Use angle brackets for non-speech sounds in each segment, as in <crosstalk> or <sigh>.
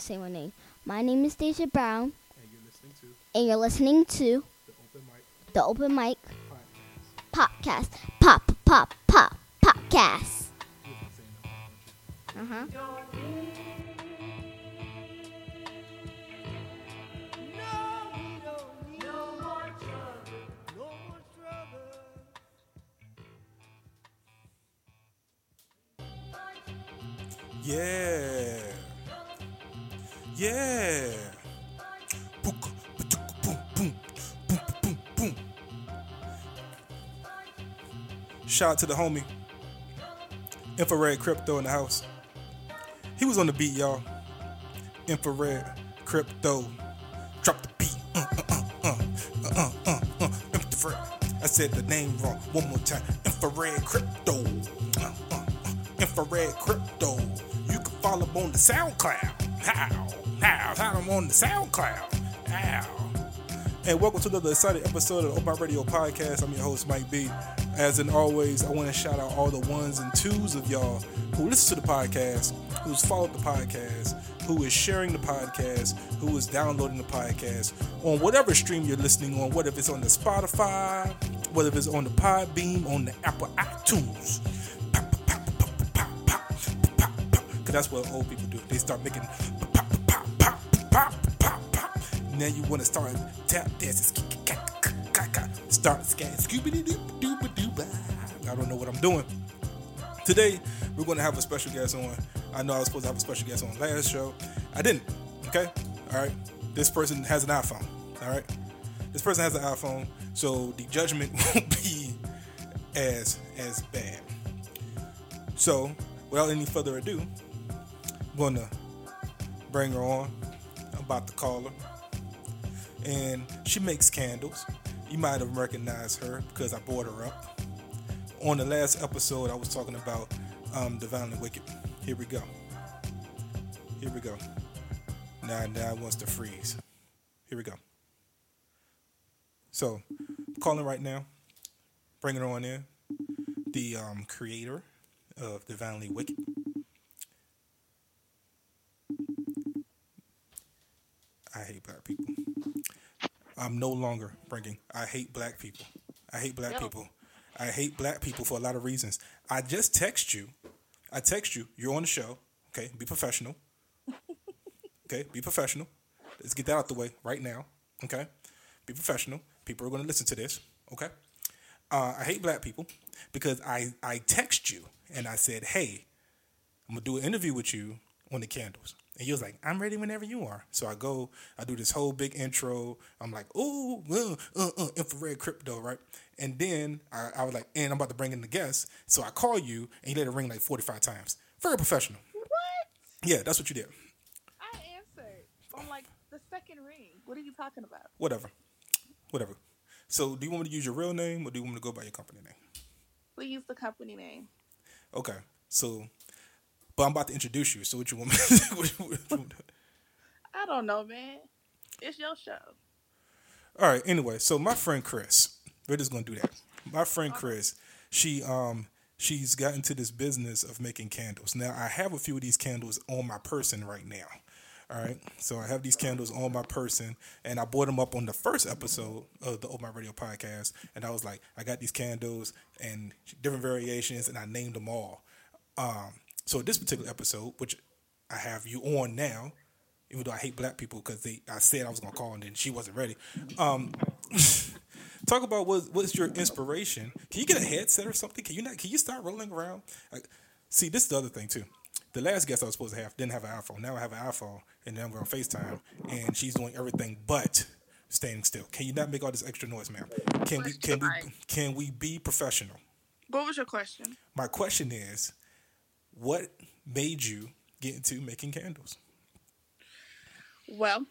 say my name. My name is Deja Brown, And you're listening to and you're listening to the Open Mic the Open Mic Podcast. Podcast. Pop, pop, pop, podcast. You've been saying that, haven't you? Uh huh. Yeah. Yeah. Shout out to the homie. Infrared Crypto in the house. He was on the beat, y'all. Infrared Crypto. Drop the beat. Uh, uh, uh, uh, uh, uh, uh. Infrared. I said the name wrong one more time. Infrared Crypto. Uh, uh, uh. Infrared Crypto. You can follow him on the SoundCloud. How? How? How I'm on the SoundCloud. How? And welcome to another exciting episode of the Open Radio Podcast. I'm your host, Mike B. As in always, I want to shout out all the ones and twos of y'all who listen to the podcast, who's followed the podcast, who is sharing the podcast, who is downloading the podcast on whatever stream you're listening on, whether it's on the Spotify, whether it's on the Podbean, on the Apple iTunes. Pop, pop, pop, pop, pop, pop, pop, pop. Cause that's what old people do. They start making Now you want to start tap dancing. Start scat Scooby Doo Doo Doo I don't know what I'm doing. Today we're to have a special guest on. I know I was supposed to have a special guest on last show. I didn't. Okay. All right. This person has an iPhone. All right. This person has an iPhone, so the judgment won't be as as bad. So, without any further ado, I'm to bring her on. I'm about to call her. And she makes candles. You might have recognized her because I brought her up. On the last episode, I was talking about um, Divinely Wicked. Here we go. Here we go. Now, now wants to freeze. Here we go. So, calling right now. Bringing on in. The um, creator of Divinely Wicked. I hate black people. I'm no longer bringing I hate black people. I hate black Yo. people. I hate black people for a lot of reasons. I just text you. I text you. You're on the show. Okay, be professional. <laughs> Okay, be professional. Let's get that out the way right now. Okay, be professional. People are going to listen to this. Okay, uh, I hate black people because I I text you and I said, hey, I'm gonna do an interview with you on the candles. And he was like, I'm ready whenever you are. So I go, I do this whole big intro. I'm like, oh, uh, uh, uh, infrared crypto, right? And then I, I was like, and I'm about to bring in the guest. So I call you and you let it ring like 45 times. Very professional. What? Yeah, that's what you did. I answered on like the second ring. What are you talking about? Whatever. Whatever. So do you want me to use your real name or do you want me to go by your company name? We use the company name. Okay. So, but I'm about to introduce you. So what you want me to do? What <laughs> what you want to do? I don't know, man. It's your show. All right. Anyway, so my friend Chris, we're just gonna do that. My friend Chris, she um she's got into this business of making candles. Now I have a few of these candles on my person right now. All right, so I have these candles on my person, and I bought them up on the first episode of the Open Mic Radio podcast. And I was like, I got these candles and different variations, and I named them all. Um, so this particular episode, which I have you on now, even though I hate black people because they I said I was gonna call and then she wasn't ready. Um, <laughs> talk about what what's your inspiration? Can you get a headset or something? Can you not? Can you start rolling around? Like, see, this is the other thing too. The last guest I was supposed to have didn't have an iPhone. Now I have an iPhone, and then we're on Facetime, and she's doing everything but standing still. Can you not make all this extra noise, ma'am? Can we can we can we be professional? What was your question? My question is, what made you get into making candles? Well,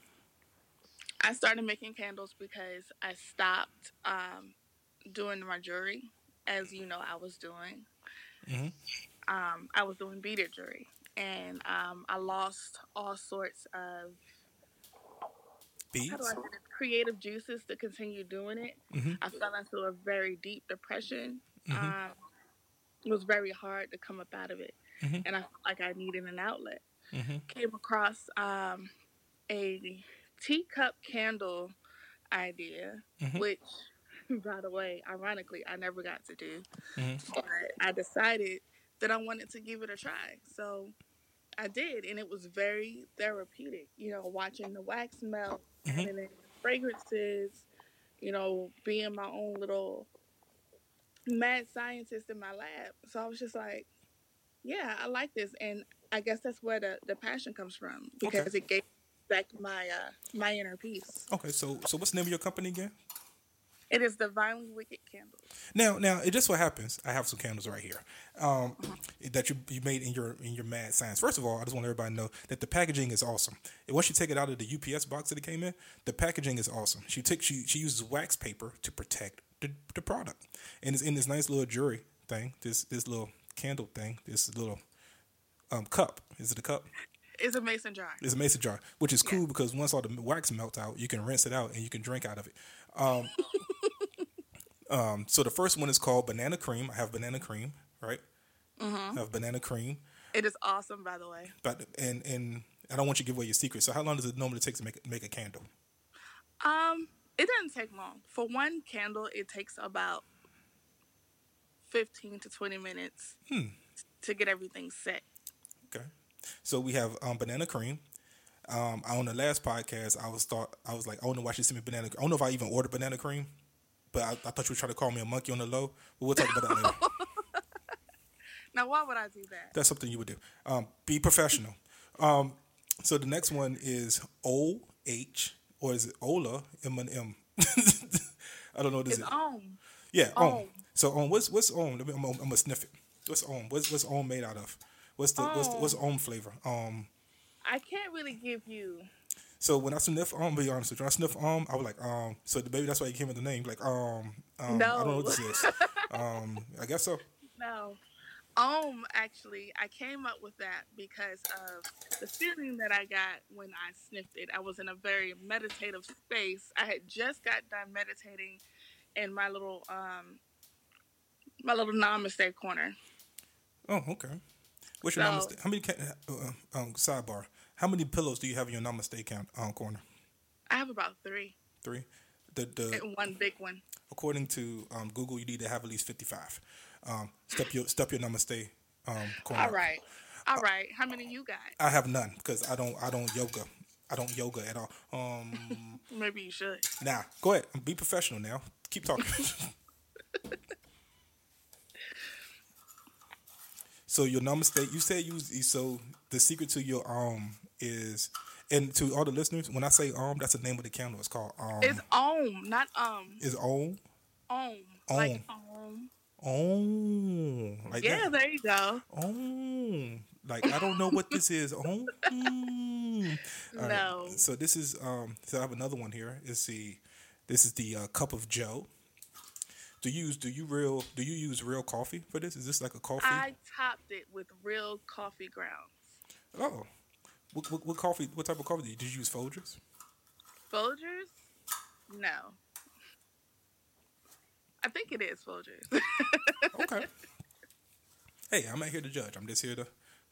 I started making candles because I stopped um, doing my jewelry, as you know I was doing. Mhm. Um, I was doing beaded jewelry, and um, I lost all sorts of Beads? how do I creative juices to continue doing it. Mhm. I fell into a very deep depression. Mhm. Um, it was very hard to come up out of it, Mhm. and I felt like I needed an outlet. came across um, a teacup candle idea, Mhm. which, <laughs> by the way, ironically, I never got to do. Mhm. But I decided that I wanted to give it a try. So I did, and it was very therapeutic. You know, watching the wax melt, Mhm. adding in fragrances, you know, being my own little mad scientist in my lab. So I was just like, yeah, I like this, and I guess that's where the, the passion comes from because it gave back my uh, my inner peace. Okay, so so what's the name of your company again? It is the divinely wicked candles. Now, now it just what happens. I have some candles right here um, that you you made in your in your mad science. First of all, I just want everybody to know that the packaging is awesome. And once you take it out of the UPS box that it came in, the packaging is awesome. She took she she uses wax paper to protect the, the product, and it's in this nice little jewelry thing. This this little candle thing. This little um, cup. Is it a cup? It's a mason jar. It's a mason jar, which is cool because once all the wax melts out, you can rinse it out and you can drink out of it. Um, <laughs> um, so the first one is called banana cream. I have banana cream, right? I have banana cream, It is awesome, by the way. but and and I don't want you to give away your secret. So how long does it normally take to make make a candle? Um, it doesn't take long. For one candle, it takes about fifteen to twenty minutes Hmm. to get everything set. Okay, so we have um, banana cream. Um, on the last podcast, I was thought I was like, I don't know why she sent me banana. I don't know if I even ordered banana cream, but I, I thought you were trying to call me a monkey on the low. But we'll talk about that later. <laughs> Now, why would I do that? That's something you would do. Um, be professional. Um, so the next one is O H or is it Ola M and M? <laughs> I don't know what is It's it. on. Yeah, Om. So um, what's what's Om? Me, I'm, I'm gonna sniff it. What's Om? What's what's Om made out of? What's the what's the, what's Om flavor? Um. I can't really give you. So when I sniff Om, be honest with you, when I sniff Om, I was like um. So the baby, that's why you came with the name. Like um. um I don't know what this is. <laughs> um. I guess so. No. Um, actually, I came up with that because of the feeling that I got when I sniffed it. I was in a very meditative space. I had just got done meditating in my little um my little namaste corner. Oh, okay. What's your So- namaste? How many? ca- Uh, um, sidebar. How many pillows do you have in your namaste count um, corner? I have about three Three. The the and one big one. according to um, Google, you need to have at least fifty five. Um, step your step your namaste um, corner. All right. All right. How many you got? I have none because I don't I don't yoga. I don't yoga at all. Um, <laughs> Maybe you should. now go ahead. Be professional now. Keep talking. <laughs> <laughs> so your namaste. You said you so the secret to your um is and to all the listeners when I say um that's the name of the candle. It's called um. It's om, not um. It's om Om. Om. Like om. om like Yeah, that. there you go. Oh, like I don't know what this is. Oh, mm. <laughs> All right. No. So this is um. So I have another one here. It's the this is the uh, cup of Joe. Do you use do you real do you use real coffee for this? Is this like a coffee? I topped it with real coffee grounds. oh, what, what, what coffee? What type of coffee did you, did you use? Folgers. Folgers? No. I think it is Folgers. Okay. <laughs> hey, I'm not here to judge. I'm just here to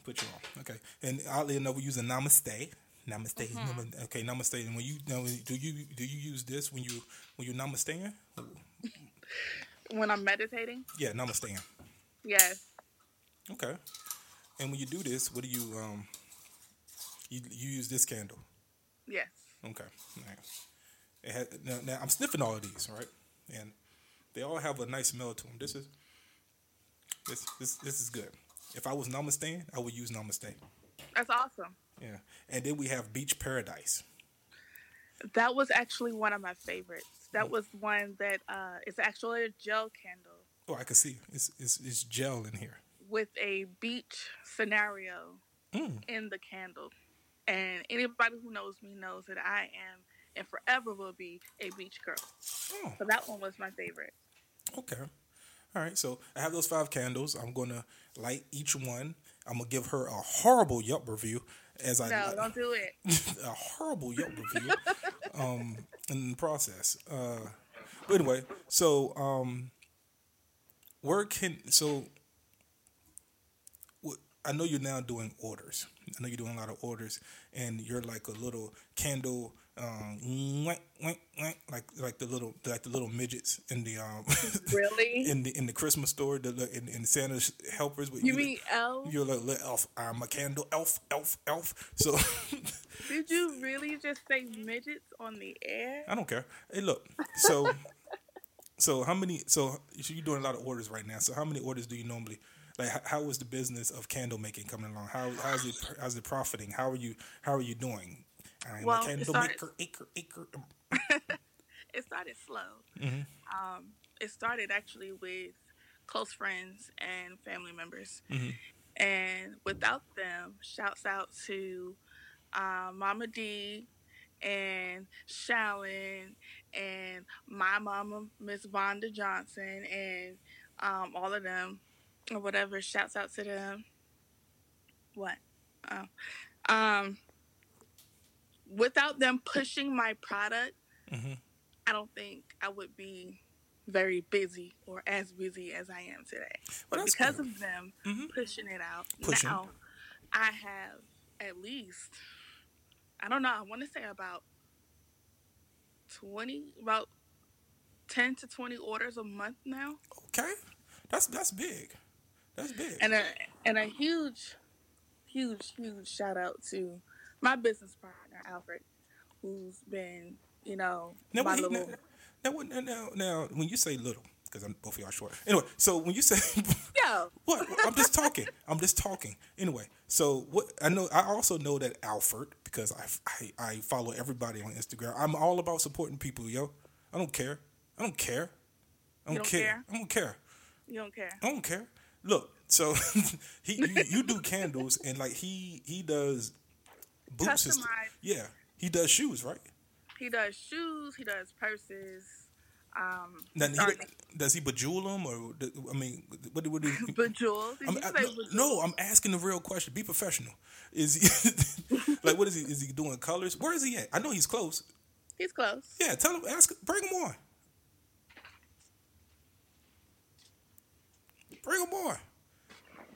put you on. Okay. And oddly enough, we're using Namaste. Namaste. Nam- mm-hmm. Okay, Namaste. And when you now, do you do you use this when you when you Namasteing? <laughs> when I'm meditating? Yeah, namaste. Yes. Okay. And when you do this, what do you um? You you use this candle. Yes. Okay. Right. It had, now, now I'm sniffing all of these, right? And they all have a nice smell to them. This is this this this is good. If I was Namaste, I would use Namaste. That's awesome. Yeah. And then we have Beach Paradise. That was actually one of my favorites. That was one that uh, is actually a gel candle Oh, I can see it's it's, it's gel in here. with a beach scenario Mm. in the candle. And anybody who knows me knows that I am and forever will be a beach girl. Oh, So that one was my favorite. okay. All right. So I have those five candles. I'm gonna light each one. I'm gonna give her a horrible Yelp review as I No, don't do it. <laughs> a horrible Yelp review <laughs> um, in the process. Uh, but anyway, so um, where can so I know you're now doing orders. I know you're doing a lot of orders, and you're like a little candle, um, wank, wank, wank, like like the little like the little midgets in the um Really? <laughs> in the in the Christmas store, the, the in, in Santa's helpers. But you mean elf? you're like little elf. I'm a candle elf, elf, elf. So <laughs> Did you really just say midgets on the air? I don't care. Hey, look. So <laughs> so how many? So you're doing a lot of orders right now. So how many orders do you normally? Like how, was the business of candle making coming along? How how's it how's it profiting? How are you how are you doing? I'm Well, a it candle started- maker, acre, acre. <laughs> It started slow. Mm-hmm. Um, it started actually with close friends and family members. Mhm. And without them, shouts out to uh, Mama D and Shallon and my mama, Miss Vonda Johnson, and um, all of them, or whatever. Shouts out to them. What? Oh. Um, without them pushing my product, Mhm. I don't think I would be very busy or as busy as I am today. Well, But because good. of them Mhm. pushing it out, Pushing. now I have at least I don't know, I want to say about 20 about 10 to 20 orders a month now. Okay, that's that's big. That's big. And a and a huge huge huge shout out to my business partner Alfred who's been, you know, Now, my he- little now, now, now, now, when you say little, because I'm both of y'all short. Anyway, so when you say <laughs> Yo, what, I'm just talking. I'm just talking. Anyway, so what I know, I also know that Alfred because I, I I follow everybody on Instagram. I'm all about supporting people, yo. I don't care. I don't care. I don't, don't care. care? I don't care. you don't care. I don't care. Look, so <laughs> he you, you do candles and like he he does boots. Yeah, he does shoes, right? He does shoes, he does purses. Um, Now, he, does he bejewel them or I mean, what do what do? <laughs> Bejeweled. Did I'm, you I, no, no, I'm asking the real question. Be professional. Is he <laughs> like what is he? Is he doing colors? Where is he at? I know he's close. He's close. Yeah, tell him. Ask. Bring him on. Bring him on.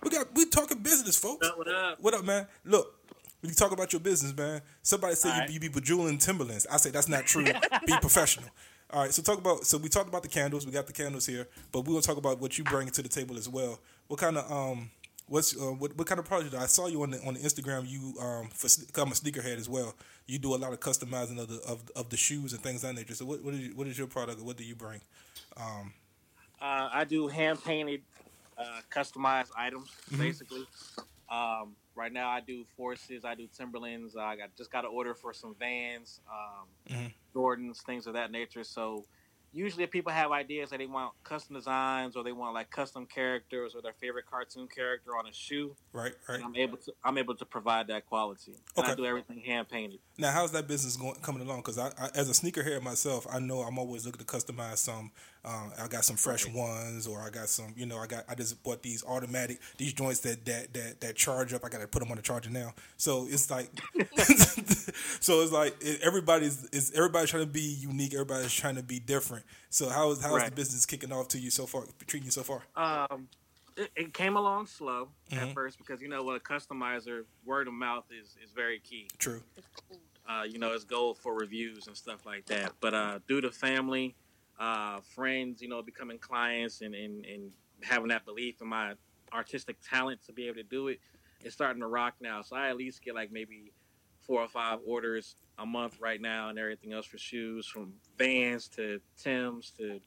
We got. We talking business, folks. What up, what up? Man? Look, when you talk about your business, man, somebody say you, Alright. you be bejeweling Timberlands. I say that's not true. <laughs> be professional. All right, so talk about. So we talked about the candles. We got the candles here, but we're gonna talk about what you bring to the table as well. What kind of um, what's uh, what, what kind of project? I saw you on the on the Instagram. You um, for I'm a sneakerhead as well. You do a lot of customizing of the of, of the shoes and things of that nature. So what what is, what is your product? What do you bring? Uh, I do hand painted, uh, customized items, Mm-hmm. basically. Um, right now, I do Forces, I do Timberlands. I got just got an order for some Vans, um, Mhm. Jordans, things of that nature. So usually, if people have ideas that they want custom designs or they want like custom characters or their favorite cartoon character on a shoe, Right, right. I'm able to I'm able to provide that quality. And Okay. I do everything hand painted. Now, how's that business going coming along? Because I, I, as a sneakerhead myself, I know I'm always looking to customize some. Um, I got some fresh ones, or I got some. You know, I got I just bought these automatic these joints that that that, that charge up. I got to put them on the charger now. So it's like, <laughs> <laughs> so it's like it, everybody's is everybody's trying to be unique. Everybody's trying to be different. So how is how is the business kicking off to you so far? Treating you so far? Um, it, it came along slow Mhm. at first because you know with a customizer, word of mouth is is very key. True. Uh, you know, it's gold for reviews and stuff like that. But uh, due to family, uh, friends, you know, becoming clients and, and, and having that belief in my artistic talent to be able to do it, it's starting to rock now. So I at least get like maybe four or five orders a month right now and everything else for shoes from Vans to Tim's to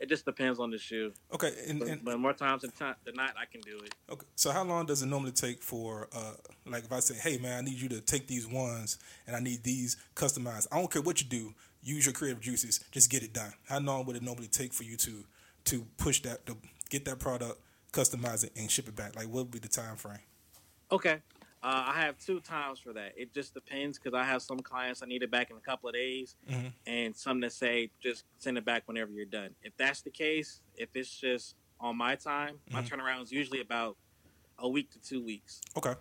it just depends on the shoe. Okay, and, But, and but more times than, ti- than not, I can do it. Okay. So how long does it normally take for uh like if I say, Hey man, I need you to take these ones and I need these customized. I don't care what you do, use your creative juices, just get it done. How long would it normally take for you to to push that to get that product, customize it and ship it back? Like what would be the time frame? Okay. Uh, I have two times for that. It just depends because I have some clients I need it back in a couple of days, Mhm. and some that say just send it back whenever you're done. If that's the case, if it's just on my time, my Mhm. turnaround is usually about a week to two weeks. Okay.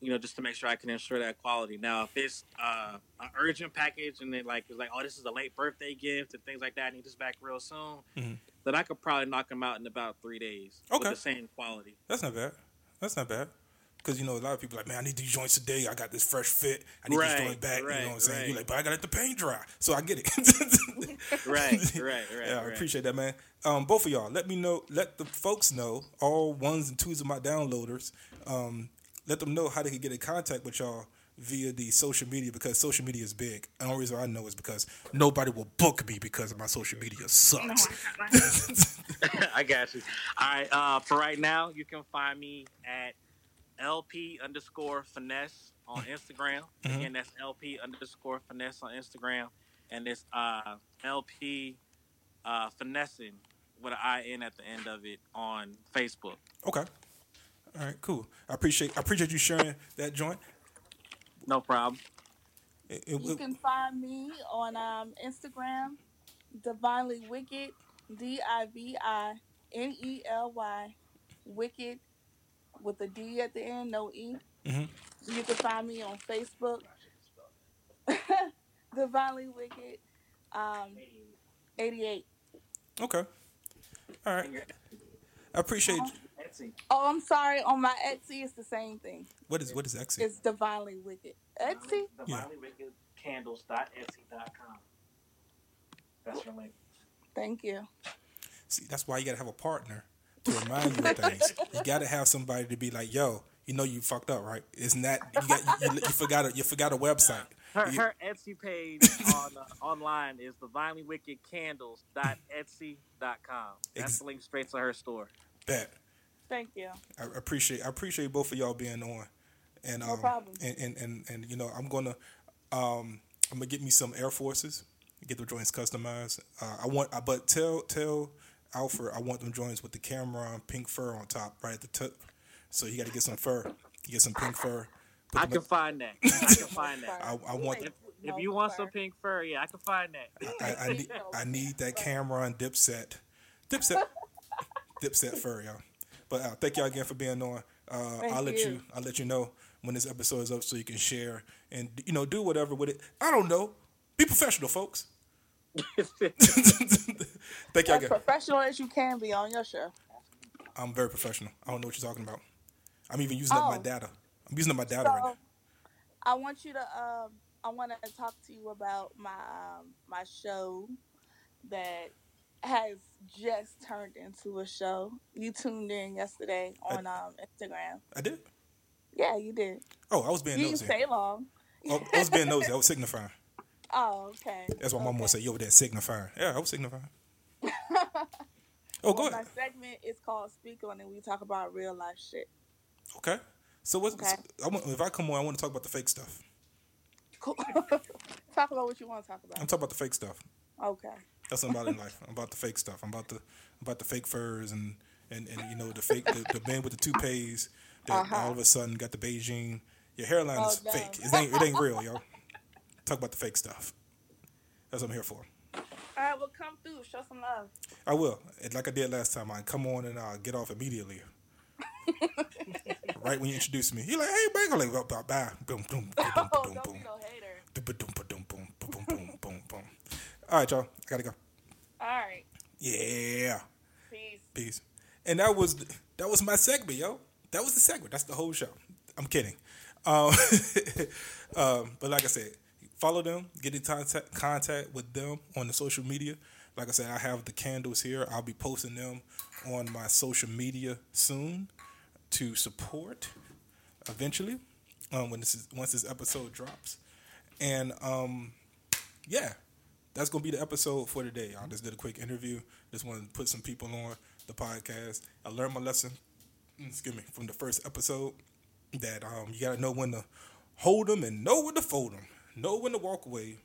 You know, just to make sure I can ensure that quality. Now, if it's uh, an urgent package and then like it's like, oh, this is a late birthday gift and things like that, I need this back real soon, Mhm. then I could probably knock them out in about three days Okay. with the same quality. That's not bad. That's not bad. Because you know a lot of people are like, man, I need these joints today. I got this fresh fit. I need Right, these joints back. you know what I'm saying? right. You're like, but I got to let the paint dry. So I get it. <laughs> Right, right, right. yeah, I right. appreciate that, man. Um, both of y'all, let me know. Let the folks know, all ones and twos of my downloaders. Um, let them know how they can get in contact with y'all via the social media because social media is big. And the only reason I know is because nobody will book me because of my social media sucks. <laughs> <laughs> I got you. All right. Uh, for right now, you can find me at LP underscore finesse on Instagram. Mhm. Again, that's LP underscore finesse on Instagram. And it's uh, LP uh, finessing with an I N at the end of it on Facebook. Okay. All right, cool. I appreciate I appreciate you sharing that joint. No problem. It- it- You can find me on um, Instagram, Divinely Wicked, D I V I N E L Y, Wicked, with a D at the end, no E. Mhm. You can find me on Facebook, <laughs> Divinely Wicked, um, 88. okay. All right. I appreciate Oh, I'm sorry. On my Etsy, it's the same thing. what is what is Etsy? It's Divinely Wicked. Etsy? Yeah. Candles.etsy.com. That's your link. Thank you. See, that's why you gotta have a partner to remind you of things. You gotta have somebody to be like, "Yo, you know you fucked up, right? Isn't that you got you, you forgot a, you forgot a website? Her, You- her Etsy page <laughs> on uh, online is divinely wicked candles.etsy.com. That's Ex- the link straight to her store. Bet. Thank you. I appreciate I appreciate both of y'all being on, and No um, problem. and, and and and you know I'm gonna um I'm gonna get me some Air Forces, get the joints customized. Uh, I want, uh, but tell tell Alfred I want them joints with the Cam'ron pink fur on top, right at the tip. So you got to get some fur, You get some pink fur. I can up- find that. I can <laughs> find that. I, I want If, if you want some pink fur, yeah, I can find that. I, I need I <laughs> need that Cam'ron Dipset, Dipset, Dipset fur, y'all. But uh, thank y'all again for being on. Uh, Thank I'll let you. you I'll let you know when this episode is up so you can share and you know do whatever with it. I don't know. Be professional, folks. <laughs> thank y'all As professional as you can be on your show. I'm very professional. I don't know what you're talking about. I'm even using up my Oh. data. I'm using up my data right now. I want you to um I want to talk to you about my um, my show that has just turned into a show. You tuned in yesterday on um Instagram. I did. Yeah, you did. Oh, I was being You nosy. stay long. Oh, I was being nosy. I was signifying. Oh, okay. That's what my mom would Okay. say. Over there signifying? Yeah, I was signifying. <laughs> Oh, go Well, ahead. My segment is called Speak On, and we talk about real life shit. Okay. So what's Okay. I want, if I come on, I want to talk about the fake stuff. Cool. <laughs> talk about what you want to talk about. I'm talking about the fake stuff. Okay. That's about in life. I'm about the fake stuff. I'm about the about the fake furs and and, and you know the fake the, the man with the toupees that Uh-huh. all of a sudden got the Beijing. Your hairline Oh, is no. fake. It ain't it ain't real, yo talk about the fake stuff. That's what I'm here for. All right, well, come through, show some love. I will, and like I did last time, I come on and I'll get off immediately. <laughs> right when you introduce me, you're like, "Hey, Bangle," like, "Bye, boom, Boom, boom, boom, boom, <laughs> oh, boom, boom. No boom, boom, boom, boom, boom, boom, boom, boom. All right, y'all, I gotta go. All right. Yeah. Peace. Peace. And that was that was my segment, yo. That was the segment. That's the whole show. I'm kidding. Um, <laughs> um, but like I said, follow them, get in contact contact with them on the social media. Like I said, I have the candles here. I'll be posting them on my social media soon to support eventually um, when this is once this episode drops. And um, yeah, that's gonna be the episode for today. I just did a quick interview. Just wanted to put some people on the podcast. I learned my lesson. Excuse me from the first episode that um, you gotta know when to hold them and know when to fold them. Know when to walk away.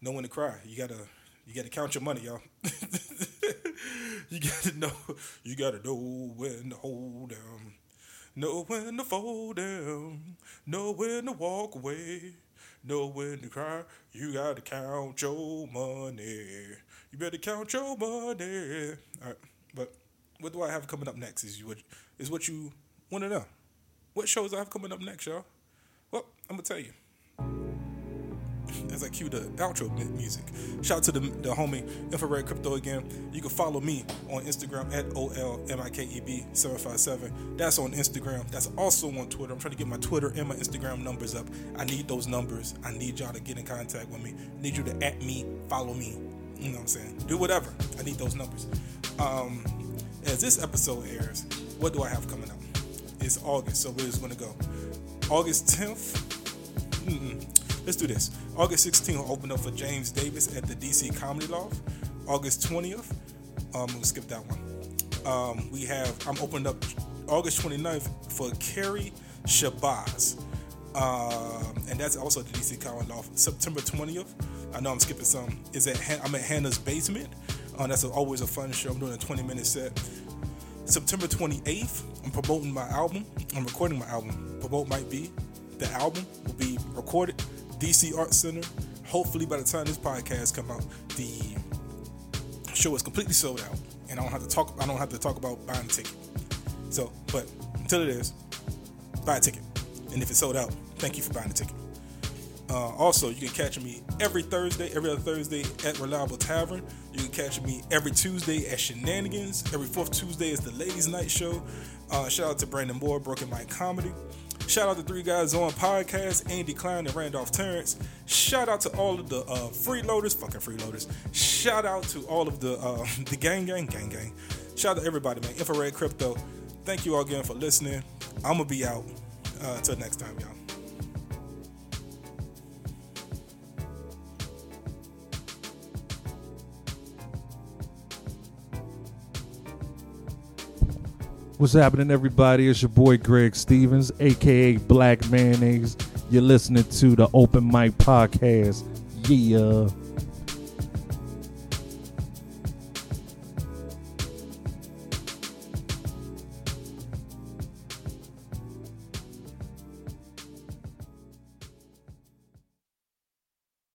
Know when to cry. You gotta you gotta count your money, y'all. <laughs> you gotta know. You gotta know when to hold them. Know when to fold them. Know when to walk away. Know when to cry. You gotta count your money. You better count your money. All right, but what do I have coming up next? Is what is what you want to know? What shows I have coming up next, y'all? Well, I'm gonna tell you. As I cue the outro music. Shout out to the, the homie Infrared Crypto again. You can follow me on Instagram at OLMIKEB757. That's on Instagram. That's also on Twitter. I'm trying to get my Twitter and my Instagram numbers up. I need those numbers. I need y'all to get in contact with me. I need you to at me, follow me. You know what I'm saying? Do whatever. I need those numbers. Um, as this episode airs, what do I have coming up? It's August, so we're just going to go. August 10th, Mm-mm. Let's do this. August 16th, I'll open up for James Davis at the DC Comedy Loft. August 20th, um, we'll skip that one. Um, we have, I'm opening up August 29th for Carrie Shabazz. Um, and that's also at the DC Comedy Loft. September 20th, I know I'm skipping some, is at, I'm at Hannah's Basement. Uh, that's a, always a fun show. I'm doing a 20 minute set. September 28th, I'm promoting my album. I'm recording my album. Promote might be. The album will be recorded. DC Art Center. Hopefully, by the time this podcast come out, the show is completely sold out, and I don't have to talk. I don't have to talk about buying a ticket. So, but until it is, buy a ticket. And if it's sold out, thank you for buying the ticket. Uh, also, you can catch me every Thursday, every other Thursday at Reliable Tavern. You can catch me every Tuesday at Shenanigans. Every fourth Tuesday is the Ladies Night Show. Uh, shout out to Brandon Moore, Broken Mike Comedy. Shout out to Three Guys On Podcast, Andy Klein and Randolph Terrence. Shout out to all of the uh, freeloaders, fucking freeloaders. Shout out to all of the uh, <laughs> the gang, gang, gang, gang. Shout out to everybody, man. Infrared Crypto. Thank you all again for listening. I'm gonna be out. Uh, until next time, y'all. What's happening, everybody? It's your boy Greg Stevens, aka Black Mayonnaise. You're listening to the Open Mic Podcast. Yeah.